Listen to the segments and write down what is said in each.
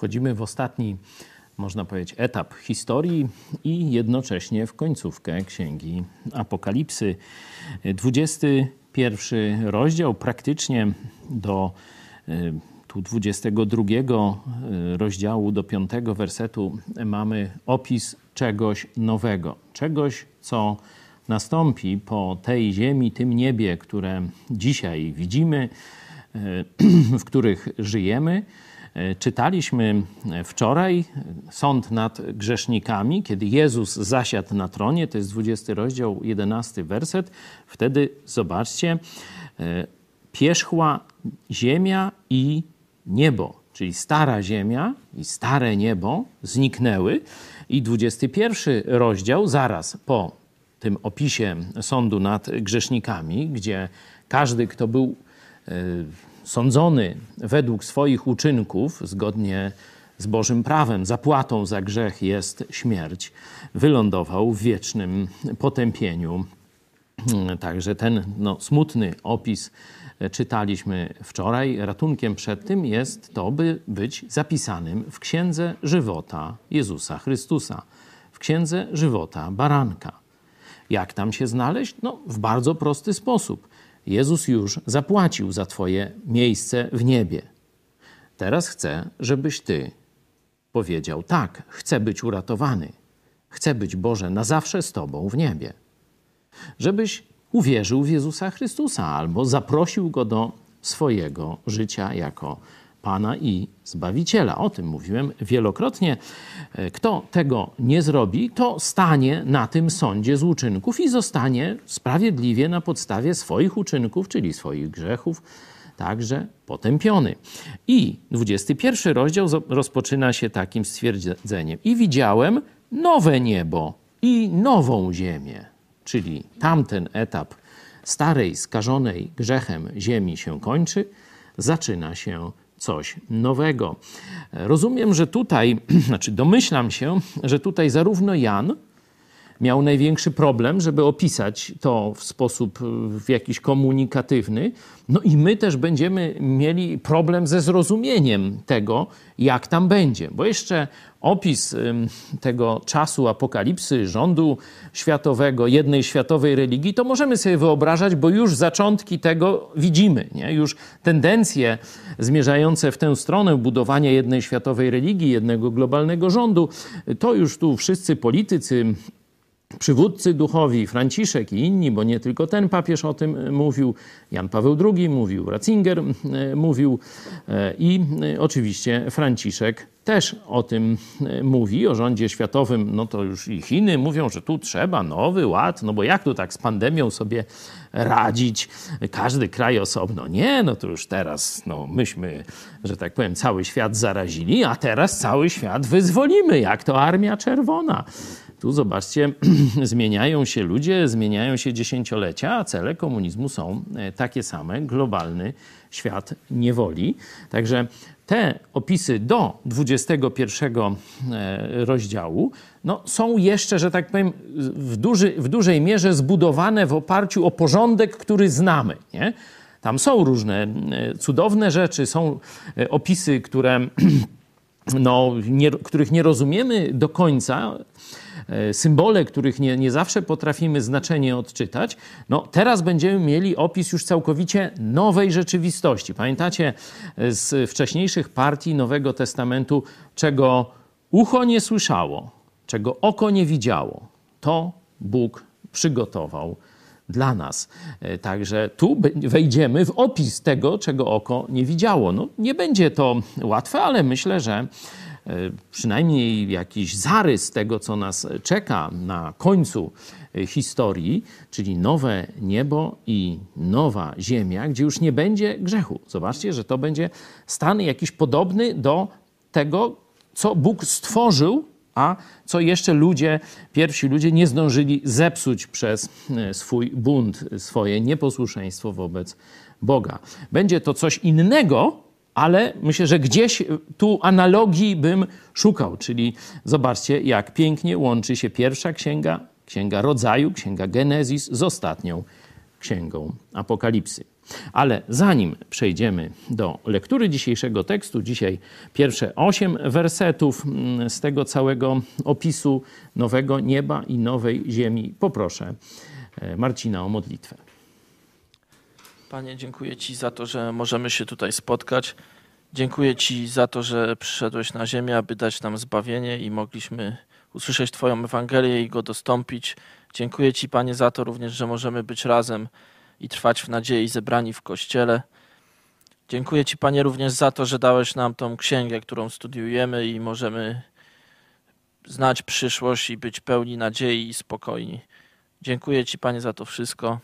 Wchodzimy w ostatni, można powiedzieć, etap historii i jednocześnie w końcówkę Księgi Apokalipsy. 21 rozdział praktycznie do y, tu 22 y, rozdziału do 5 wersetu mamy opis czegoś nowego, czegoś, co nastąpi po tej ziemi, tym niebie, które dzisiaj widzimy, y, w których żyjemy. Y, czytaliśmy wczoraj sąd nad grzesznikami, kiedy Jezus zasiadł na tronie, to jest 20 rozdział, 11 werset. Wtedy zobaczcie, pierzchła ziemia i niebo, czyli stara ziemia i stare niebo zniknęły i 21 rozdział zaraz po tym opisie sądu nad grzesznikami, gdzie każdy, kto był e, sądzony według swoich uczynków, zgodnie z Bożym prawem, zapłatą za grzech jest śmierć, wylądował w wiecznym potępieniu. Także ten no, smutny opis czytaliśmy wczoraj, ratunkiem przed tym jest to, by być zapisanym w Księdze Żywota Jezusa Chrystusa, w Księdze Żywota Baranka. Jak tam się znaleźć? No, w bardzo prosty sposób. Jezus już zapłacił za Twoje miejsce w niebie. Teraz chcę, żebyś Ty powiedział: Tak, chcę być uratowany. Chcę być Boże na zawsze z Tobą w niebie. Żebyś uwierzył w Jezusa Chrystusa albo zaprosił go do swojego życia jako Pana i Zbawiciela. O tym mówiłem wielokrotnie. Kto tego nie zrobi, to stanie na tym sądzie z uczynków i zostanie sprawiedliwie na podstawie swoich uczynków, czyli swoich grzechów, także potępiony. I 21 rozdział rozpoczyna się takim stwierdzeniem: I widziałem nowe niebo i nową ziemię czyli tamten etap starej, skażonej grzechem ziemi się kończy, zaczyna się coś nowego. Rozumiem, że tutaj, znaczy domyślam się, że tutaj zarówno Jan miał największy problem, żeby opisać to w sposób w jakiś komunikatywny. No i my też będziemy mieli problem ze zrozumieniem tego, jak tam będzie. Bo jeszcze opis tego czasu apokalipsy, rządu światowego, jednej światowej religii, to możemy sobie wyobrażać, bo już zaczątki tego widzimy. Nie? Już tendencje zmierzające w tę stronę budowania jednej światowej religii, jednego globalnego rządu, to już tu wszyscy politycy, przywódcy duchowi, Franciszek i inni, bo nie tylko ten papież o tym mówił, Jan Paweł II mówił, Ratzinger e, mówił e, i e, oczywiście Franciszek też o tym mówi, o rządzie światowym, no to już i Chiny mówią, że tu trzeba nowy ład, no bo jak tu tak z pandemią sobie radzić, każdy kraj osobno. Nie, no to już teraz, no myśmy, że tak powiem, cały świat zarazili, a teraz cały świat wyzwolimy, jak to Armia Czerwona. Tu zobaczcie, zmieniają się ludzie, zmieniają się dziesięciolecia, a cele komunizmu są e, takie same. Globalny świat niewoli. Także te opisy do 21 e, rozdziału no, są jeszcze, że tak powiem, w, duży, w dużej mierze zbudowane w oparciu o porządek, który znamy. Nie? Tam są różne e, cudowne rzeczy, są opisy, które, no, nie, których nie rozumiemy do końca, symbole, których nie, nie zawsze potrafimy znaczenie odczytać, no teraz będziemy mieli opis już całkowicie nowej rzeczywistości. Pamiętacie e, z wcześniejszych partii Nowego Testamentu, czego ucho nie słyszało, czego oko nie widziało, to Bóg przygotował dla nas. E, także tu wejdziemy w opis tego, czego oko nie widziało. No, nie będzie to łatwe, ale myślę, że E, przynajmniej jakiś zarys tego, co nas czeka na końcu e, historii, czyli nowe niebo i nowa ziemia, gdzie już nie będzie grzechu. Zobaczcie, że to będzie stan jakiś podobny do tego, co Bóg stworzył, a co jeszcze ludzie, pierwsi ludzie nie zdążyli zepsuć przez e, swój bunt, swoje nieposłuszeństwo wobec Boga. Będzie to coś innego, ale myślę, że gdzieś tu analogii bym szukał, czyli zobaczcie, jak pięknie łączy się pierwsza księga, księga rodzaju, księga Genezis z ostatnią księgą Apokalipsy. Ale zanim przejdziemy do lektury dzisiejszego tekstu, dzisiaj pierwsze osiem wersetów mm, z tego całego opisu nowego nieba i nowej ziemi, poproszę e, Marcina o modlitwę. Panie, dziękuję Ci za to, że możemy się tutaj spotkać. Dziękuję Ci za to, że przyszedłeś na ziemię, aby dać nam zbawienie i mogliśmy usłyszeć Twoją Ewangelię i go dostąpić. Dziękuję Ci, Panie, za to również, że możemy być razem i trwać w nadziei zebrani w Kościele. Dziękuję Ci, Panie, również za to, że dałeś nam tą księgę, którą studiujemy i możemy znać przyszłość i być pełni nadziei i spokojni. Dziękuję Ci, Panie, za to wszystko.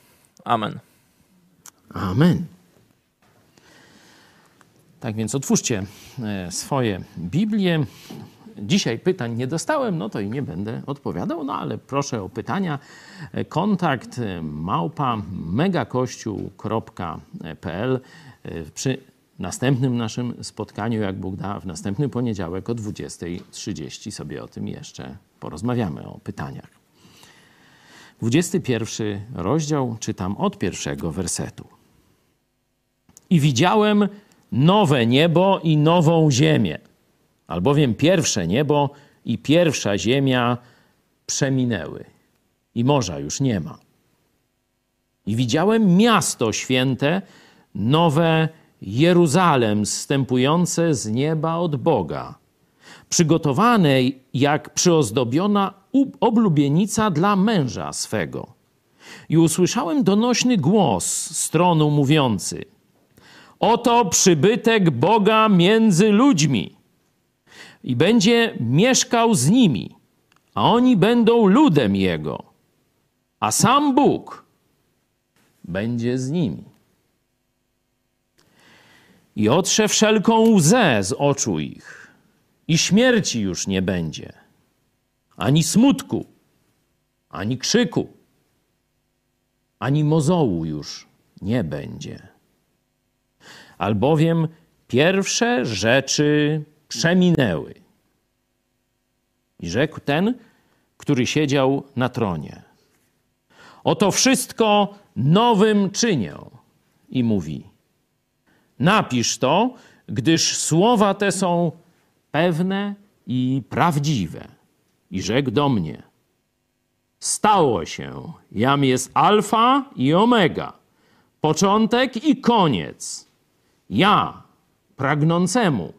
Amen. Amen. Tak więc otwórzcie e, swoje Biblię. Dzisiaj pytań nie dostałem, no to i nie będę odpowiadał, no ale proszę o pytania. E, kontakt e, małpa megakościół.pl przy następnym naszym spotkaniu, jak Bóg da, w następny poniedziałek o 20.30 sobie o tym jeszcze porozmawiamy, o pytaniach. 21 rozdział, czytam od pierwszego wersetu. I widziałem nowe niebo i nową ziemię, albowiem pierwsze niebo i pierwsza ziemia przeminęły i morza już nie ma. I widziałem miasto święte, nowe Jeruzalem, zstępujące z nieba od Boga, przygotowane jak przyozdobiona oblubienica dla męża swego. I usłyszałem donośny głos z tronu mówiący – Oto przybytek Boga między ludźmi. I będzie mieszkał z nimi, a oni będą ludem Jego, a sam Bóg będzie z nimi. I otrze wszelką łzę z oczu ich, i śmierci już nie będzie, ani smutku, ani krzyku, ani mozołu już nie będzie albowiem pierwsze rzeczy przeminęły. I rzekł ten, który siedział na tronie. Oto wszystko nowym czynię. I mówi: Napisz to, gdyż słowa te są pewne i prawdziwe. I rzekł do mnie: Stało się, jam jest Alfa i Omega, początek i koniec ja, pragnącemu,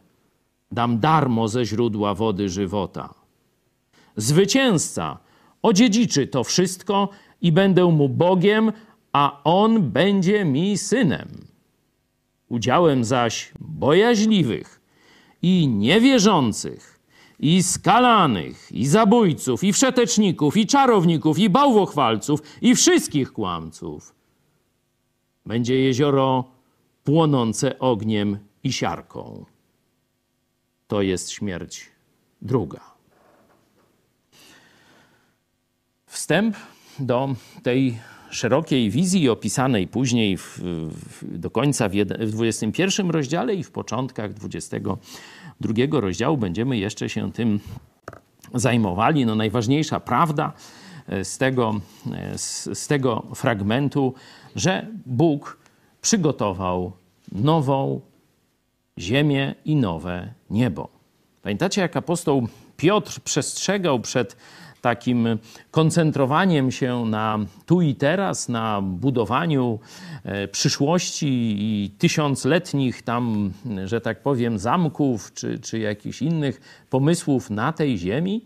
dam darmo ze źródła wody żywota. Zwycięzca odziedziczy to wszystko i będę mu Bogiem, a on będzie mi synem. Udziałem zaś bojaźliwych i niewierzących, i skalanych, i zabójców, i wszeteczników, i czarowników, i bałwochwalców, i wszystkich kłamców będzie jezioro płonące ogniem i siarką. To jest śmierć druga. Wstęp do tej szerokiej wizji opisanej później w, w, do końca w, w 21 rozdziale i w początkach 22 rozdziału będziemy jeszcze się tym zajmowali. No, najważniejsza prawda e, z tego, e, z, z tego fragmentu, że Bóg przygotował nową ziemię i nowe niebo. Pamiętacie, jak apostoł Piotr przestrzegał przed takim koncentrowaniem się na tu i teraz, na budowaniu e, przyszłości i tysiącletnich tam, że tak powiem, zamków czy, czy jakichś innych pomysłów na tej ziemi?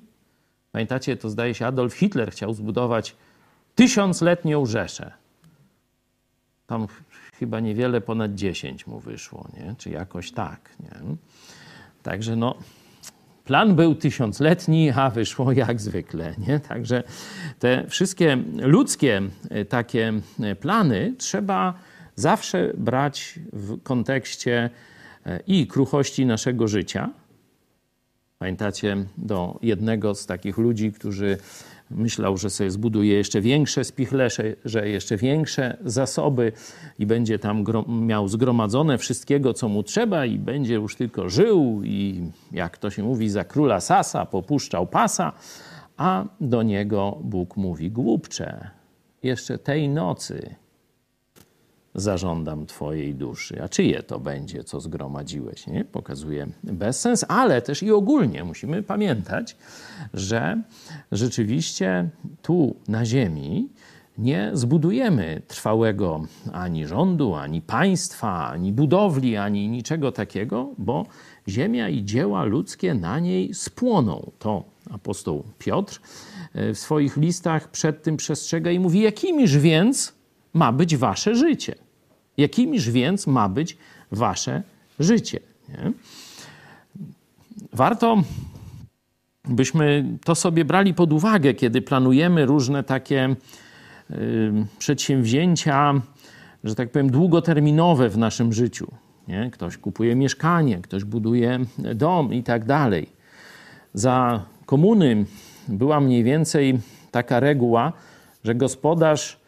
Pamiętacie, to zdaje się Adolf Hitler chciał zbudować tysiącletnią Rzeszę. Tam chyba niewiele ponad 10 mu wyszło, nie? czy jakoś tak. Nie? Także no, plan był tysiącletni, a wyszło jak zwykle. Nie? Także te wszystkie ludzkie e, takie e, plany trzeba zawsze brać w kontekście e, i kruchości naszego życia. Pamiętacie do jednego z takich ludzi, którzy Myślał, że sobie zbuduje jeszcze większe spichlesze, że jeszcze większe zasoby i będzie tam miał zgromadzone wszystkiego, co mu trzeba i będzie już tylko żył i jak to się mówi, za króla Sasa popuszczał pasa, a do niego Bóg mówi, głupcze, jeszcze tej nocy zażądam Twojej duszy. A czyje to będzie, co zgromadziłeś? Nie? Pokazuje bezsens, ale też i ogólnie musimy pamiętać, że rzeczywiście tu na Ziemi nie zbudujemy trwałego ani rządu, ani państwa, ani budowli, ani niczego takiego, bo ziemia i dzieła ludzkie na niej spłoną. To apostoł Piotr e, w swoich listach przed tym przestrzega i mówi: Jakimiż więc ma być wasze życie? Jakimiż więc ma być wasze życie? Nie? Warto byśmy to sobie brali pod uwagę, kiedy planujemy różne takie przedsięwzięcia, że tak powiem, długoterminowe w naszym życiu. Nie? Ktoś kupuje mieszkanie, ktoś buduje dom i tak dalej. Za komuny była mniej więcej taka reguła, że gospodarz,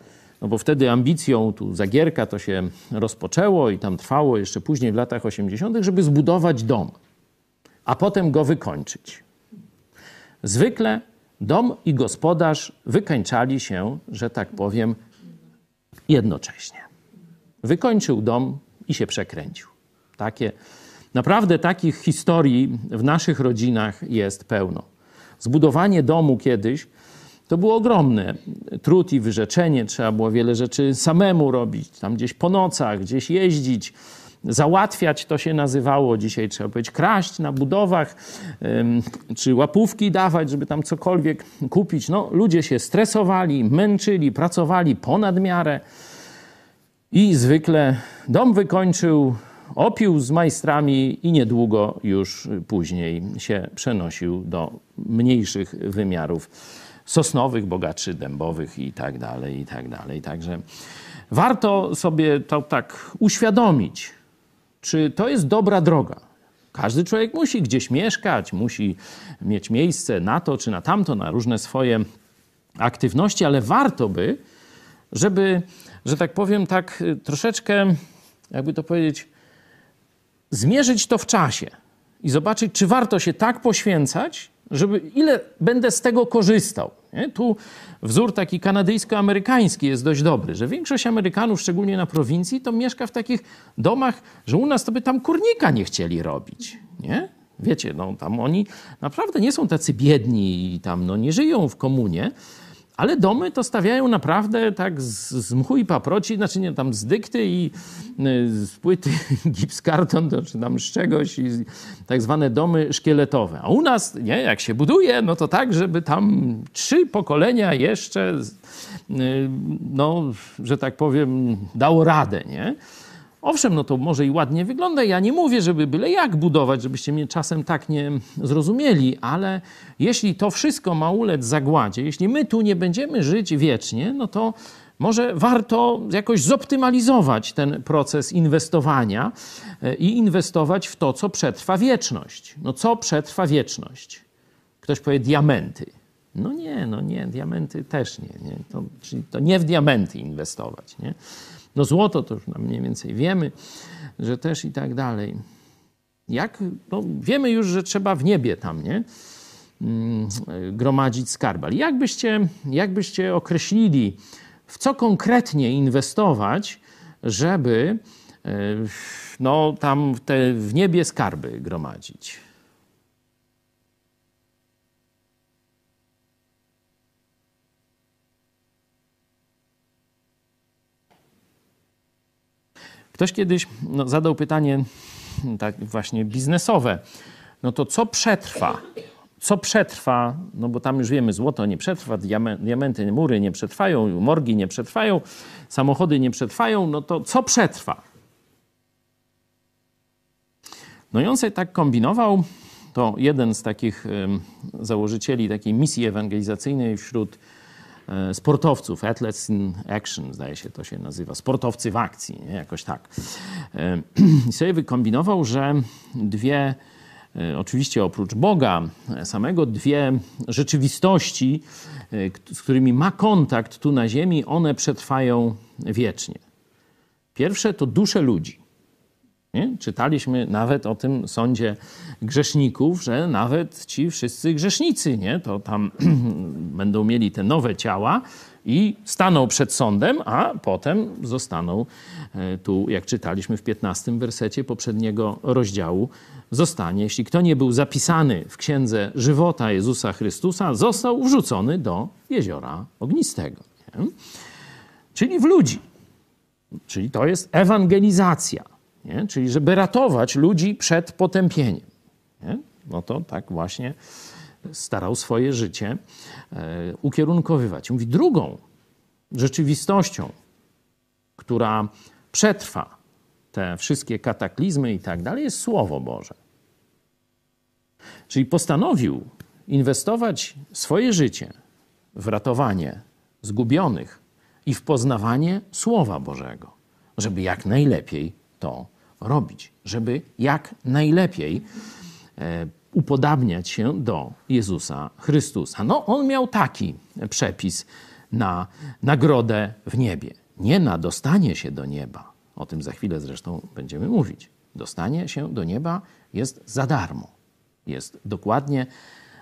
no bo wtedy ambicją tu Zagierka to się rozpoczęło i tam trwało jeszcze później w latach 80., żeby zbudować dom, a potem go wykończyć. Zwykle dom i gospodarz wykańczali się, że tak powiem, jednocześnie. Wykończył dom i się przekręcił. Takie, naprawdę takich historii w naszych rodzinach jest pełno. Zbudowanie domu kiedyś to było ogromne. Trud i wyrzeczenie, trzeba było wiele rzeczy samemu robić, tam gdzieś po nocach, gdzieś jeździć załatwiać to się nazywało. Dzisiaj trzeba powiedzieć kraść na budowach, czy łapówki dawać, żeby tam cokolwiek kupić. No, ludzie się stresowali, męczyli, pracowali ponad miarę i zwykle dom wykończył, opił z majstrami i niedługo już później się przenosił do mniejszych wymiarów sosnowych, bogatszy dębowych i tak dalej, i tak dalej. Także warto sobie to tak uświadomić, czy to jest dobra droga. Każdy człowiek musi gdzieś mieszkać, musi mieć miejsce na to czy na tamto, na różne swoje aktywności, ale warto by, żeby, że tak powiem, tak y, troszeczkę, jakby to powiedzieć, zmierzyć to w czasie i zobaczyć, czy warto się tak poświęcać, żeby ile będę z tego korzystał. Nie? Tu wzór taki kanadyjsko-amerykański jest dość dobry, że większość Amerykanów, szczególnie na prowincji, to mieszka w takich domach, że u nas to by tam kurnika nie chcieli robić. Nie? Wiecie, no tam oni naprawdę nie są tacy biedni i tam no, nie żyją w komunie, ale domy to stawiają naprawdę tak z, z mchu i paproci, znaczy nie, tam z dykty i y, z płyty gipskarton, to, czy tam z czegoś, i tak zwane domy szkieletowe. A u nas, nie, jak się buduje, no to tak, żeby tam trzy pokolenia jeszcze, y, no, że tak powiem, dało radę, nie? Owszem, no to może i ładnie wygląda. Ja nie mówię, żeby byle jak budować, żebyście mnie czasem tak nie zrozumieli, ale jeśli to wszystko ma ulec zagładzie, jeśli my tu nie będziemy żyć wiecznie, no to może warto jakoś zoptymalizować ten proces inwestowania e, i inwestować w to, co przetrwa wieczność. No co przetrwa wieczność? Ktoś powie diamenty. No nie, no nie, diamenty też nie. nie. To, czyli to nie w diamenty inwestować. Nie? No złoto to już mniej więcej wiemy, że też i tak dalej. Jak, no wiemy już, że trzeba w niebie tam, nie? Mm, gromadzić skarb. Ale jakbyście, jakbyście określili, w co konkretnie inwestować, żeby e, no, tam te w niebie skarby gromadzić? Ktoś kiedyś no, zadał pytanie tak właśnie biznesowe. No to co przetrwa? Co przetrwa? No bo tam już wiemy, złoto nie przetrwa, diamenty, mury nie przetrwają, morgi nie przetrwają, samochody nie przetrwają. No to co przetrwa? No i on sobie tak kombinował. To jeden z takich założycieli takiej misji ewangelizacyjnej wśród sportowców, Athletes in Action, zdaje się to się nazywa, sportowcy w akcji, nie? jakoś tak. E, I sobie wykombinował, że dwie, e, oczywiście oprócz Boga samego, dwie rzeczywistości, z którymi ma kontakt tu na ziemi, one przetrwają wiecznie. Pierwsze to dusze ludzi. Nie? Czytaliśmy nawet o tym sądzie grzeszników, że nawet ci wszyscy grzesznicy, nie? to tam będą mieli te nowe ciała, i stanął przed sądem, a potem zostaną, e, tu jak czytaliśmy w 15 wersecie poprzedniego rozdziału, zostanie, jeśli kto nie był zapisany w księdze żywota Jezusa Chrystusa, został wrzucony do jeziora ognistego. Nie? Czyli w ludzi. Czyli to jest ewangelizacja. Nie? Czyli żeby ratować ludzi przed potępieniem. Nie? No to tak właśnie starał swoje życie e, ukierunkowywać. Mówi, drugą rzeczywistością, która przetrwa te wszystkie kataklizmy i tak dalej, jest Słowo Boże. Czyli postanowił inwestować swoje życie w ratowanie zgubionych i w poznawanie Słowa Bożego, żeby jak najlepiej to robić, żeby jak najlepiej e, upodabniać się do Jezusa Chrystusa. No, on miał taki przepis na nagrodę w niebie, nie na dostanie się do nieba. O tym za chwilę zresztą będziemy mówić. Dostanie się do nieba jest za darmo. Jest dokładnie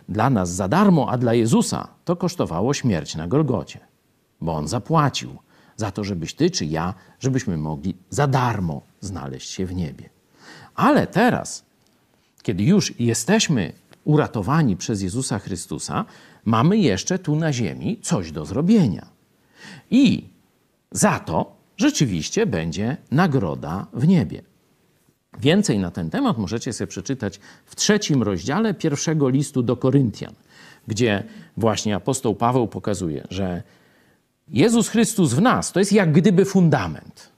dla nas za darmo, a dla Jezusa to kosztowało śmierć na Golgocie, bo on zapłacił za to, żebyś ty czy ja, żebyśmy mogli za darmo znaleźć się w niebie. Ale teraz kiedy już jesteśmy uratowani przez Jezusa Chrystusa, mamy jeszcze tu na ziemi coś do zrobienia. I za to rzeczywiście będzie nagroda w niebie. Więcej na ten temat możecie sobie przeczytać w trzecim rozdziale pierwszego listu do Koryntian, gdzie właśnie apostoł Paweł pokazuje, że Jezus Chrystus w nas to jest jak gdyby fundament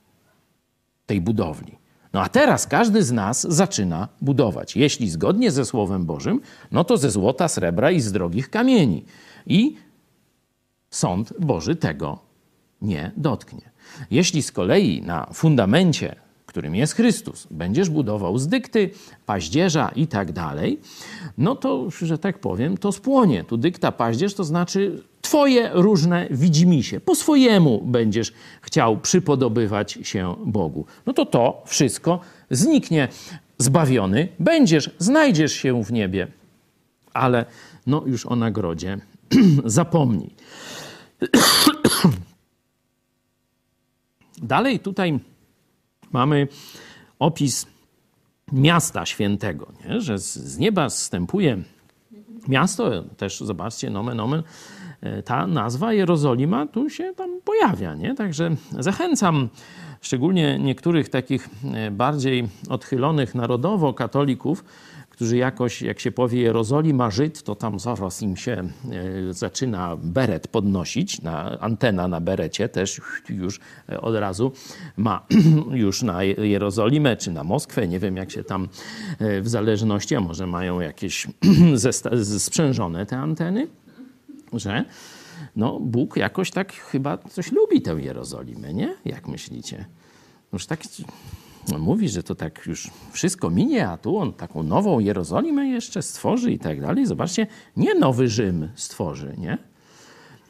tej budowli. No a teraz każdy z nas zaczyna budować. Jeśli zgodnie ze Słowem Bożym, no to ze złota, srebra i z drogich kamieni. I sąd Boży tego nie dotknie. Jeśli z kolei na fundamencie, którym jest Chrystus, będziesz budował z dykty, paździerza i tak dalej, no to, że tak powiem, to spłonie. Tu dykta, paździerz to znaczy Twoje różne widzimisię. Po swojemu będziesz chciał przypodobywać się Bogu. No to to wszystko zniknie. Zbawiony będziesz, znajdziesz się w niebie. Ale no już o nagrodzie zapomnij. Dalej tutaj mamy opis miasta świętego, nie? że z nieba zstępuje miasto, też zobaczcie, nomen omen, ta nazwa Jerozolima tu się tam pojawia. Nie? Także zachęcam szczególnie niektórych takich e, bardziej odchylonych narodowo katolików, którzy jakoś, jak się powie Jerozolima Żyd, to tam zaraz im się e, zaczyna beret podnosić, na, antena na berecie też już od razu ma już na Jerozolimę czy na Moskwę, nie wiem jak się tam w zależności, a może mają jakieś sprzężone te anteny że no, Bóg jakoś tak chyba coś lubi tę Jerozolimę, nie? Jak myślicie? Już tak no, mówi, że to tak już wszystko minie, a tu on taką nową Jerozolimę jeszcze stworzy i tak dalej. Zobaczcie, nie nowy Rzym stworzy, nie?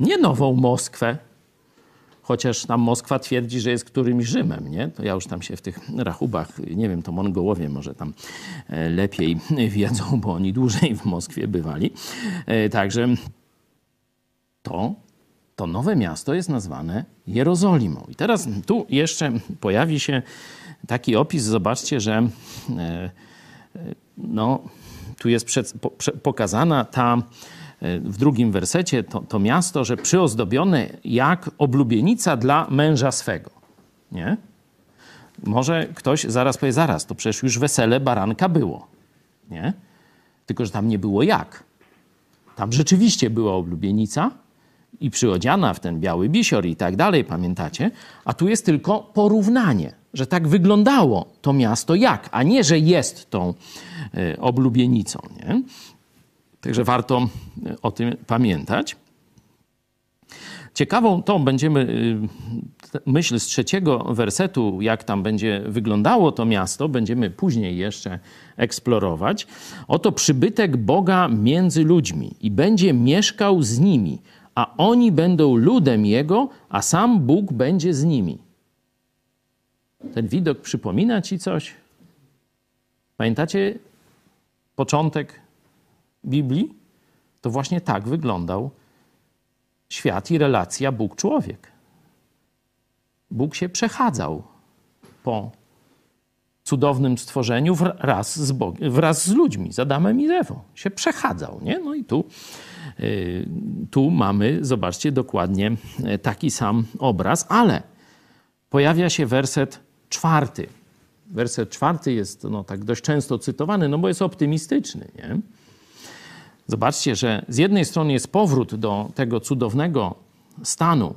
Nie nową Moskwę, chociaż tam Moskwa twierdzi, że jest którymś Rzymem, nie? To ja już tam się w tych rachubach, nie wiem, to Mongołowie może tam e, lepiej wiedzą, bo oni dłużej w Moskwie bywali. E, także to to nowe miasto jest nazwane Jerozolimą. I teraz tu jeszcze pojawi się taki opis, zobaczcie, że e, e, no, tu jest przed, po, pokazana ta e, w drugim wersecie to, to miasto, że przyozdobione jak oblubienica dla męża swego. Nie? Może ktoś zaraz powie, zaraz, to przecież już wesele baranka było. Nie? Tylko, że tam nie było jak. Tam rzeczywiście była oblubienica, i przyodziana w ten biały bisior i tak dalej, pamiętacie? A tu jest tylko porównanie, że tak wyglądało to miasto jak, a nie, że jest tą e, oblubienicą. Nie? Także warto e, o tym pamiętać. Ciekawą to będziemy, e, myśl z trzeciego wersetu, jak tam będzie wyglądało to miasto, będziemy później jeszcze eksplorować. Oto przybytek Boga między ludźmi i będzie mieszkał z nimi a oni będą ludem Jego, a sam Bóg będzie z nimi. Ten widok przypomina ci coś? Pamiętacie początek Biblii? To właśnie tak wyglądał świat i relacja Bóg-człowiek. Bóg się przechadzał po cudownym stworzeniu wraz z, Bog, wraz z ludźmi, z Adamem i Ewą. Się przechadzał, nie? No i tu, tu mamy, zobaczcie, dokładnie e, taki sam obraz, ale pojawia się werset czwarty. Werset czwarty jest no, tak dość często cytowany, no bo jest optymistyczny, nie? Zobaczcie, że z jednej strony jest powrót do tego cudownego stanu,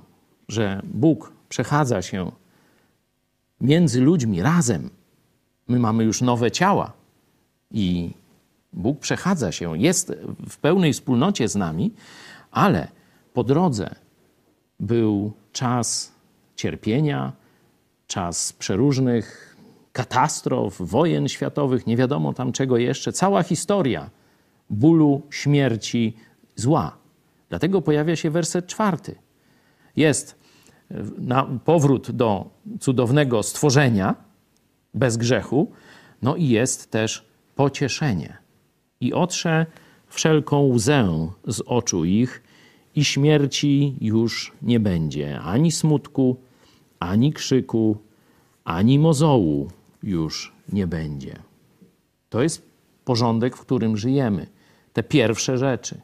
że Bóg przechadza się między ludźmi razem. My mamy już nowe ciała i Bóg przechadza się, jest w pełnej wspólnocie z nami, ale po drodze był czas cierpienia, czas przeróżnych katastrof, wojen światowych, nie wiadomo tam czego jeszcze, cała historia bólu, śmierci, zła. Dlatego pojawia się werset czwarty. Jest na powrót do cudownego stworzenia bez grzechu, no i jest też pocieszenie. I otrze wszelką łzę z oczu ich, i śmierci już nie będzie, ani smutku, ani krzyku, ani mozołu już nie będzie. To jest porządek, w którym żyjemy. Te pierwsze rzeczy.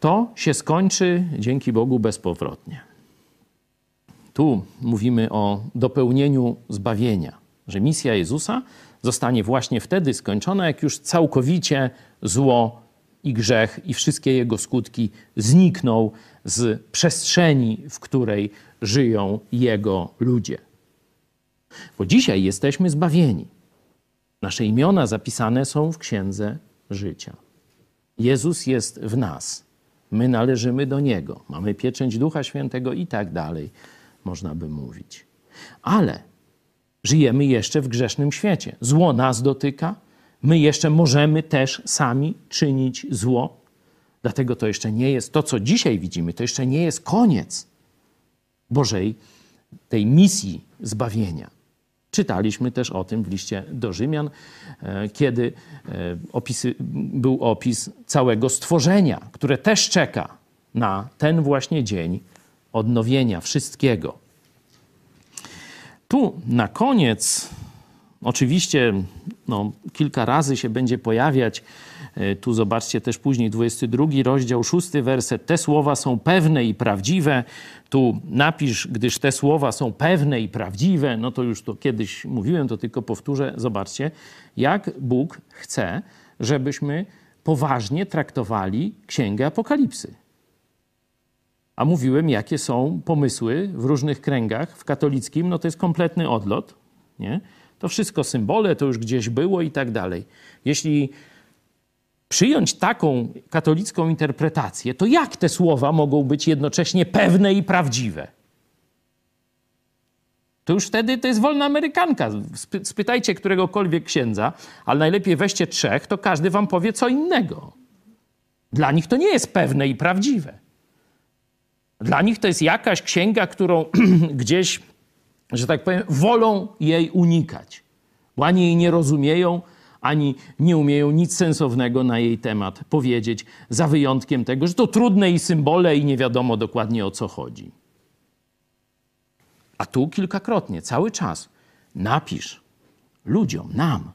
To się skończy dzięki Bogu bezpowrotnie. Tu mówimy o dopełnieniu zbawienia, że misja Jezusa zostanie właśnie wtedy skończona, jak już całkowicie zło i grzech i wszystkie jego skutki znikną z przestrzeni, w której żyją jego ludzie. Bo dzisiaj jesteśmy zbawieni. Nasze imiona zapisane są w księdze życia. Jezus jest w nas. My należymy do Niego. Mamy pieczęć Ducha Świętego i tak dalej można by mówić. Ale żyjemy jeszcze w grzesznym świecie. Zło nas dotyka, my jeszcze możemy też sami czynić zło. Dlatego to jeszcze nie jest to, co dzisiaj widzimy, to jeszcze nie jest koniec Bożej tej misji zbawienia. Czytaliśmy też o tym w liście do Rzymian, e, kiedy e, opisy, był opis całego stworzenia, które też czeka na ten właśnie dzień odnowienia wszystkiego. Tu na koniec, oczywiście no, kilka razy się będzie pojawiać, e, tu zobaczcie też później 22 rozdział, 6 werset. Te słowa są pewne i prawdziwe. Tu napisz, gdyż te słowa są pewne i prawdziwe. No to już to kiedyś mówiłem, to tylko powtórzę. Zobaczcie, jak Bóg chce, żebyśmy poważnie traktowali Księgę Apokalipsy. A mówiłem, jakie są pomysły w różnych kręgach w katolickim, no to jest kompletny odlot. Nie? To wszystko symbole, to już gdzieś było i tak dalej. Jeśli przyjąć taką katolicką interpretację, to jak te słowa mogą być jednocześnie pewne i prawdziwe? To już wtedy to jest wolna amerykanka. Spytajcie któregokolwiek księdza, ale najlepiej weźcie trzech, to każdy wam powie co innego. Dla nich to nie jest pewne i prawdziwe. Dla nich to jest jakaś księga, którą gdzieś, że tak powiem, wolą jej unikać, bo ani jej nie rozumieją, ani nie umieją nic sensownego na jej temat powiedzieć, za wyjątkiem tego, że to trudne i symbole i nie wiadomo dokładnie o co chodzi. A tu kilkakrotnie, cały czas napisz ludziom, nam,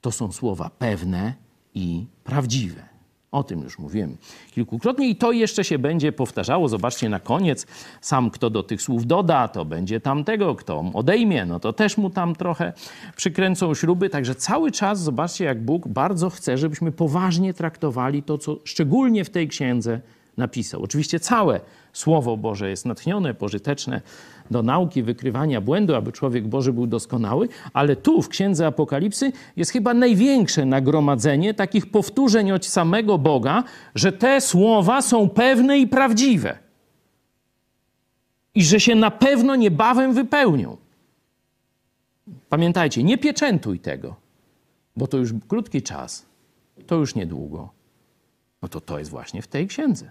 to są słowa pewne i prawdziwe. O tym już mówiłem kilkukrotnie i to jeszcze się będzie powtarzało. Zobaczcie na koniec, sam kto do tych słów doda, to będzie tamtego, kto odejmie, no to też mu tam trochę przykręcą śruby. Także cały czas zobaczcie, jak Bóg bardzo chce, żebyśmy poważnie traktowali to, co szczególnie w tej księdze napisał. Oczywiście całe Słowo Boże jest natchnione, pożyteczne do nauki, wykrywania błędu, aby człowiek Boży był doskonały, ale tu w Księdze Apokalipsy jest chyba największe nagromadzenie takich powtórzeń od samego Boga, że te słowa są pewne i prawdziwe. I że się na pewno niebawem wypełnią. Pamiętajcie, nie pieczętuj tego, bo to już krótki czas, to już niedługo. No to to jest właśnie w tej księdze.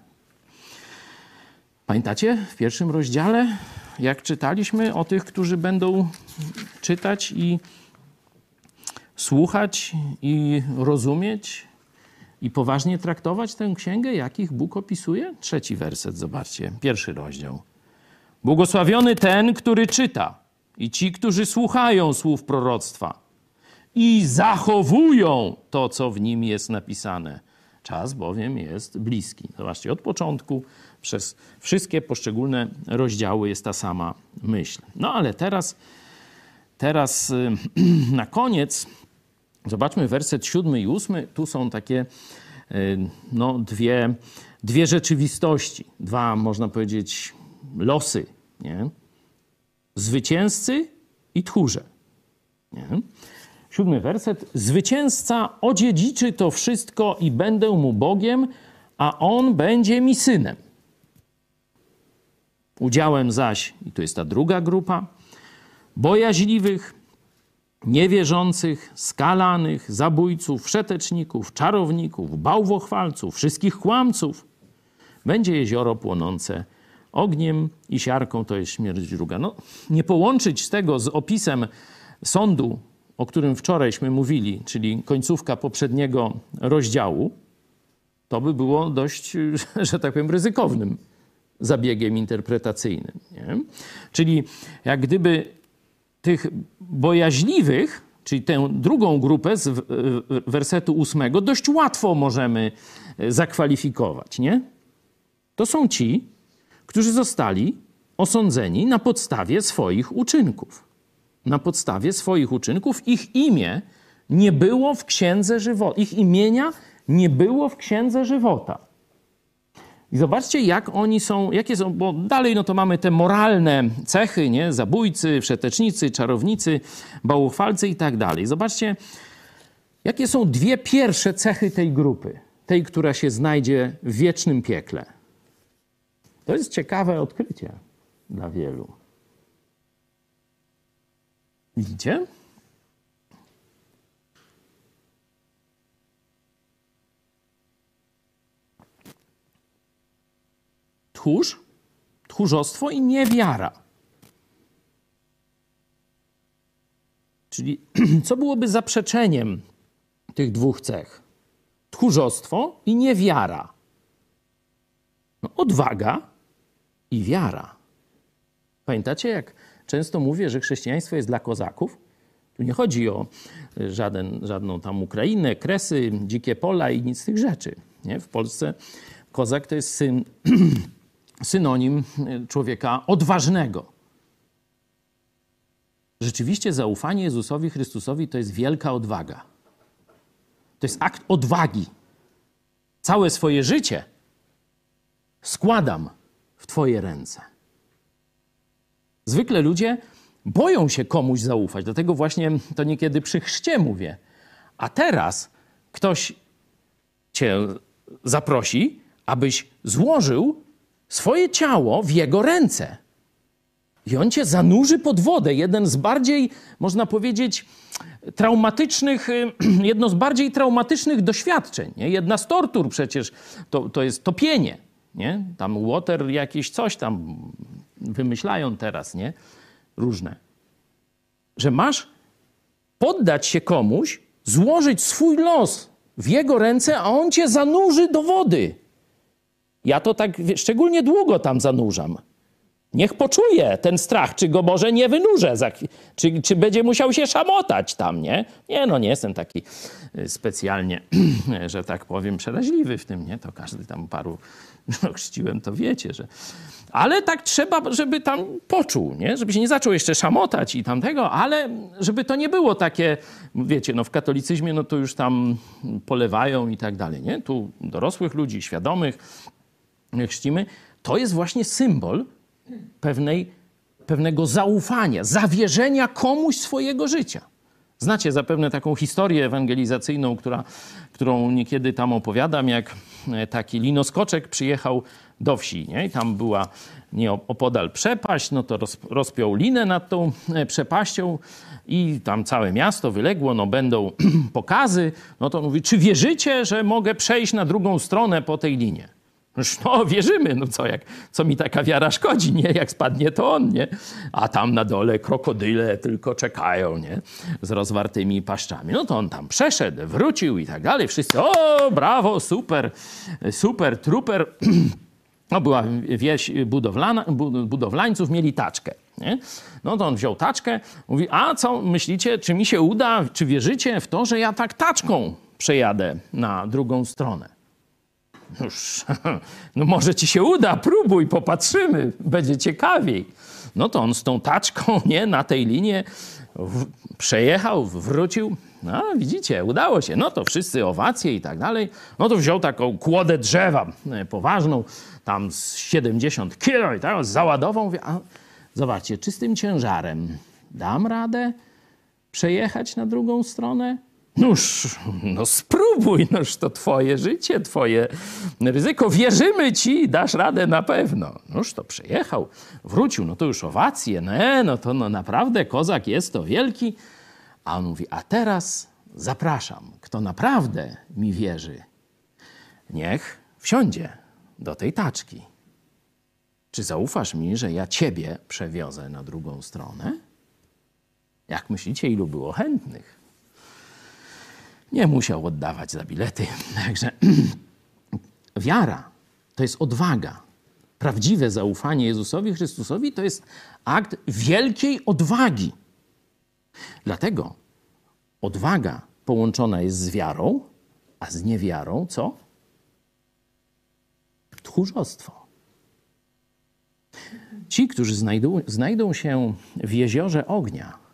Pamiętacie w pierwszym rozdziale, jak czytaliśmy o tych, którzy będą czytać i słuchać i rozumieć? i poważnie traktować tę księgę, jakich Bóg opisuje? Trzeci werset, zobaczcie, pierwszy rozdział. Błogosławiony ten, który czyta i ci, którzy słuchają słów proroctwa i zachowują to, co w nim jest napisane. Czas bowiem jest bliski. Zobaczcie, od początku przez wszystkie poszczególne rozdziały jest ta sama myśl. No ale teraz, teraz na koniec zobaczmy werset siódmy i ósmy. Tu są takie y, no, dwie, dwie rzeczywistości, dwa, można powiedzieć, losy. Nie? Zwycięzcy i tchórze. Nie? Siódmy werset. Zwycięzca odziedziczy to wszystko i będę mu Bogiem, a on będzie mi synem. Udziałem zaś, i to jest ta druga grupa, bojaźliwych, niewierzących, skalanych, zabójców, wszeteczników, czarowników, bałwochwalców, wszystkich kłamców, będzie jezioro płonące ogniem i siarką, to jest śmierć druga. No, nie połączyć tego z opisem sądu, o którym wczorajśmy mówili, czyli końcówka poprzedniego rozdziału, to by było dość, że tak powiem, ryzykownym zabiegiem interpretacyjnym. Nie? Czyli jak gdyby tych bojaźliwych, czyli tę drugą grupę z wersetu ósmego, dość łatwo możemy e, zakwalifikować. Nie? To są ci, którzy zostali osądzeni na podstawie swoich uczynków. Na podstawie swoich uczynków ich imię nie było w księdze żywota. Ich imienia nie było w księdze żywota. I zobaczcie, jak oni są, jakie są, bo dalej no to mamy te moralne cechy, nie? Zabójcy, wszetecznicy, czarownicy, bałwochwalcy i tak dalej. Zobaczcie, jakie są dwie pierwsze cechy tej grupy, tej, która się znajdzie w wiecznym piekle. To jest ciekawe odkrycie dla wielu. Widzicie? Tchórz, tchórzostwo i niewiara. Czyli co byłoby zaprzeczeniem tych dwóch cech? Tchórzostwo i niewiara. No, odwaga i wiara. Pamiętacie, jak często mówię, że chrześcijaństwo jest dla kozaków? Tu nie chodzi o żaden, żadną tam Ukrainę, Kresy, dzikie pola i nic z tych rzeczy. Nie? W Polsce kozak to jest syn synonim e, człowieka odważnego. Rzeczywiście zaufanie Jezusowi Chrystusowi to jest wielka odwaga. To jest akt odwagi. Całe swoje życie składam w Twoje ręce. Zwykle ludzie boją się komuś zaufać, dlatego właśnie to niekiedy przy chrzcie mówię. A teraz ktoś Cię zaprosi, abyś złożył swoje ciało w jego ręce. I on cię zanurzy pod wodę. Jeden z bardziej, można powiedzieć, traumatycznych, jedno z bardziej traumatycznych doświadczeń. Nie? Jedna z tortur przecież to, to jest topienie. Nie? Tam water jakieś coś tam wymyślają teraz, nie? Różne. Że masz poddać się komuś, złożyć swój los w jego ręce, a on cię zanurzy do wody. Ja to tak szczególnie długo tam zanurzam. Niech poczuje ten strach, czy go może nie wynurzę, czy, czy będzie musiał się szamotać tam, nie? Nie, no nie jestem taki y, specjalnie, że tak powiem, przeraźliwy w tym, nie? To każdy tam paru no, chrzciłem, to wiecie, że... Ale tak trzeba, żeby tam poczuł, nie? Żeby się nie zaczął jeszcze szamotać i tamtego, ale żeby to nie było takie, wiecie, no w katolicyzmie no to już tam polewają i tak dalej, nie? Tu dorosłych ludzi, świadomych, chrzcimy, to jest właśnie symbol pewnej, pewnego zaufania, zawierzenia komuś swojego życia. Znacie zapewne taką historię ewangelizacyjną, która, którą niekiedy tam opowiadam, jak e, taki linoskoczek przyjechał do wsi. Nie? I tam była nie opodal przepaść, no to roz, rozpiął linę nad tą e, przepaścią i tam całe miasto wyległo, no będą pokazy. No to mówi, czy wierzycie, że mogę przejść na drugą stronę po tej linie? No, wierzymy, no co, jak, co mi taka wiara szkodzi, nie? Jak spadnie, to on, nie? A tam na dole krokodyle tylko czekają, nie? Z rozwartymi paszczami. No to on tam przeszedł, wrócił i tak dalej. Wszyscy, o, brawo, super, super, truper. No, była wieś budowlana, budowlańców, mieli taczkę. Nie? No to on wziął taczkę, mówi, a co myślicie, czy mi się uda, czy wierzycie w to, że ja tak taczką przejadę na drugą stronę? Noż, no może ci się uda, próbuj, popatrzymy, będzie ciekawiej. No to on z tą taczką, nie, na tej linie w, przejechał, wrócił. No widzicie, udało się. No to wszyscy owacje i tak dalej. No to wziął taką kłodę drzewa e, poważną, tam z 70 kilo i tak, załadował. Mówi, a zobaczcie, czystym ciężarem dam radę przejechać na drugą stronę? Noż, no spróbuj, noż to twoje życie, twoje ryzyko. Wierzymy ci, dasz radę na pewno. Noż to przejechał, wrócił, no to już owacje, no, no to no naprawdę kozak jest to wielki. A on mówi, a teraz zapraszam, kto naprawdę mi wierzy, niech wsiądzie do tej taczki. Czy zaufasz mi, że ja ciebie przewiozę na drugą stronę? Jak myślicie, ilu było chętnych? Nie musiał oddawać za bilety. Także wiara to jest odwaga. Prawdziwe zaufanie Jezusowi Chrystusowi to jest akt wielkiej odwagi. Dlatego odwaga połączona jest z wiarą, a z niewiarą co? Tchórzostwo. Ci, którzy znajdą, znajdą się w jeziorze ognia,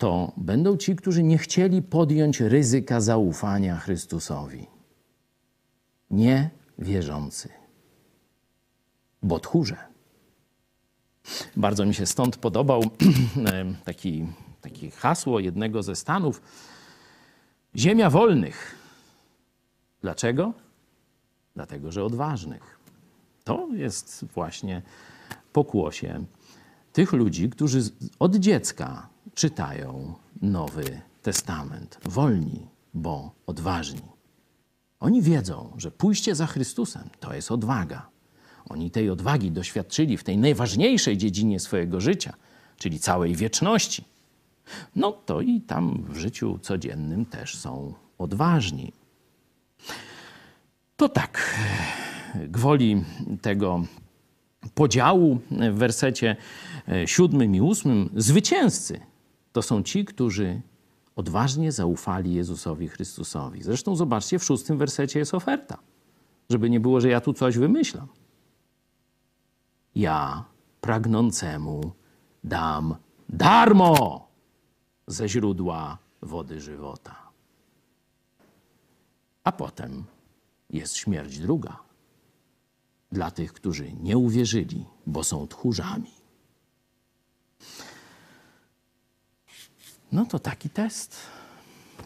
to będą ci, którzy nie chcieli podjąć ryzyka zaufania Chrystusowi. Nie wierzący, bo tchórze. Bardzo mi się stąd podobał taki, taki hasło jednego ze stanów. Ziemia wolnych. Dlaczego? Dlatego, że odważnych. To jest właśnie pokłosie tych ludzi, którzy od dziecka czytają Nowy Testament. Wolni, bo odważni. Oni wiedzą, że pójście za Chrystusem to jest odwaga. Oni tej odwagi doświadczyli w tej najważniejszej dziedzinie swojego życia, czyli całej wieczności. No to i tam w życiu codziennym też są odważni. To tak, gwoli tego podziału w wersecie siódmym i ósmym, zwycięzcy to są ci, którzy odważnie zaufali Jezusowi Chrystusowi. Zresztą zobaczcie, w szóstym wersecie jest oferta, żeby nie było, że ja tu coś wymyślam. Ja pragnącemu dam darmo ze źródła wody żywota. A potem jest śmierć druga dla tych, którzy nie uwierzyli, bo są tchórzami. No to taki test.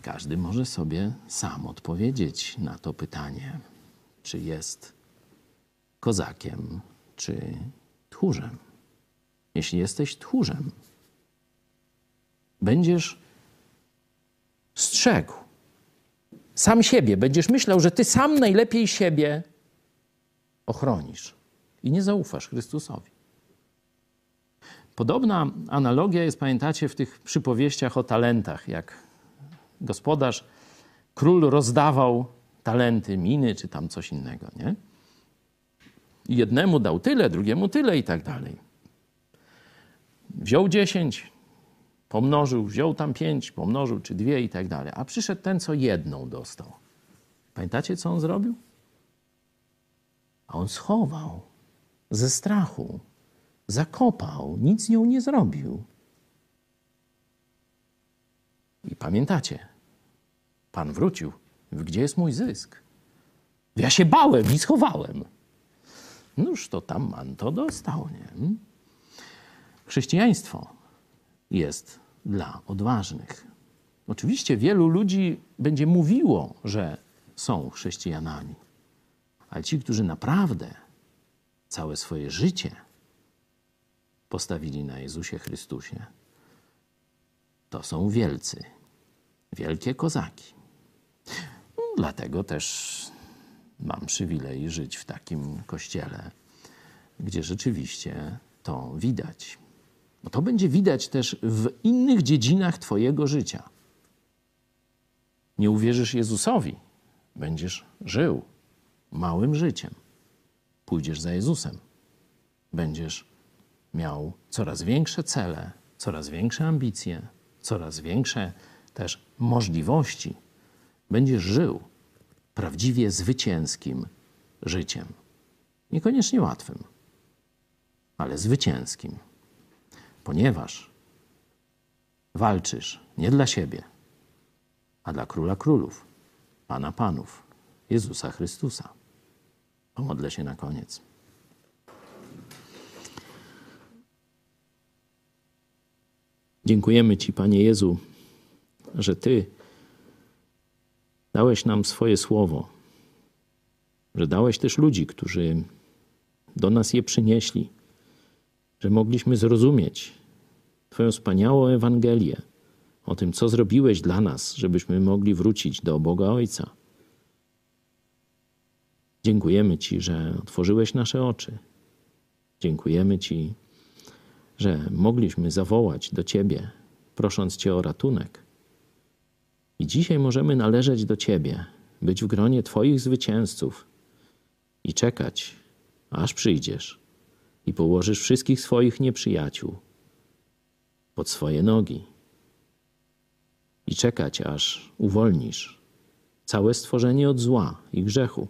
Każdy może sobie sam odpowiedzieć na to pytanie, czy jest kozakiem, czy tchórzem. Jeśli jesteś tchórzem, będziesz strzegł sam siebie, będziesz myślał, że ty sam najlepiej siebie ochronisz i nie zaufasz Chrystusowi. Podobna analogia jest, pamiętacie, w tych przypowieściach o talentach, jak gospodarz, król rozdawał talenty, miny czy tam coś innego, nie? Jednemu dał tyle, drugiemu tyle i tak dalej. Wziął dziesięć, pomnożył, wziął tam pięć, pomnożył, czy dwie i tak dalej. A przyszedł ten, co jedną dostał. Pamiętacie, co on zrobił? A on schował ze strachu zakopał, nic z nią nie zrobił. I pamiętacie, Pan wrócił. Gdzie jest mój zysk? Ja się bałem i schowałem. Noż to tam man to dostał, nie? Chrześcijaństwo jest dla odważnych. Oczywiście wielu ludzi będzie mówiło, że są chrześcijanami, ale ci, którzy naprawdę całe swoje życie postawili na Jezusie Chrystusie, to są wielcy, wielkie kozaki. Dlatego też mam przywilej żyć w takim kościele, gdzie rzeczywiście to widać. Bo to będzie widać też w innych dziedzinach Twojego życia. Nie uwierzysz Jezusowi, będziesz żył małym życiem. Pójdziesz za Jezusem, będziesz miał coraz większe cele, coraz większe ambicje, coraz większe też możliwości. Będziesz żył prawdziwie zwycięskim życiem. Niekoniecznie łatwym, ale zwycięskim, ponieważ walczysz nie dla siebie, a dla Króla Królów, Pana Panów, Jezusa Chrystusa. Pomodlę się na koniec. Dziękujemy Ci, Panie Jezu, że Ty dałeś nam swoje słowo, że dałeś też ludzi, którzy do nas je przynieśli, że mogliśmy zrozumieć Twoją wspaniałą Ewangelię o tym, co zrobiłeś dla nas, żebyśmy mogli wrócić do Boga Ojca. Dziękujemy Ci, że otworzyłeś nasze oczy. Dziękujemy Ci, że mogliśmy zawołać do Ciebie, prosząc Cię o ratunek. I dzisiaj możemy należeć do Ciebie, być w gronie Twoich zwycięzców i czekać, aż przyjdziesz i położysz wszystkich swoich nieprzyjaciół pod swoje nogi. I czekać, aż uwolnisz całe stworzenie od zła i grzechu.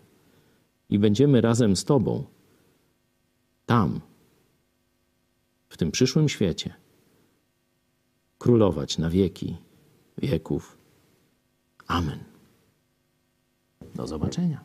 I będziemy razem z Tobą tam, w tym przyszłym świecie, królować na wieki wieków. Amen. Do zobaczenia.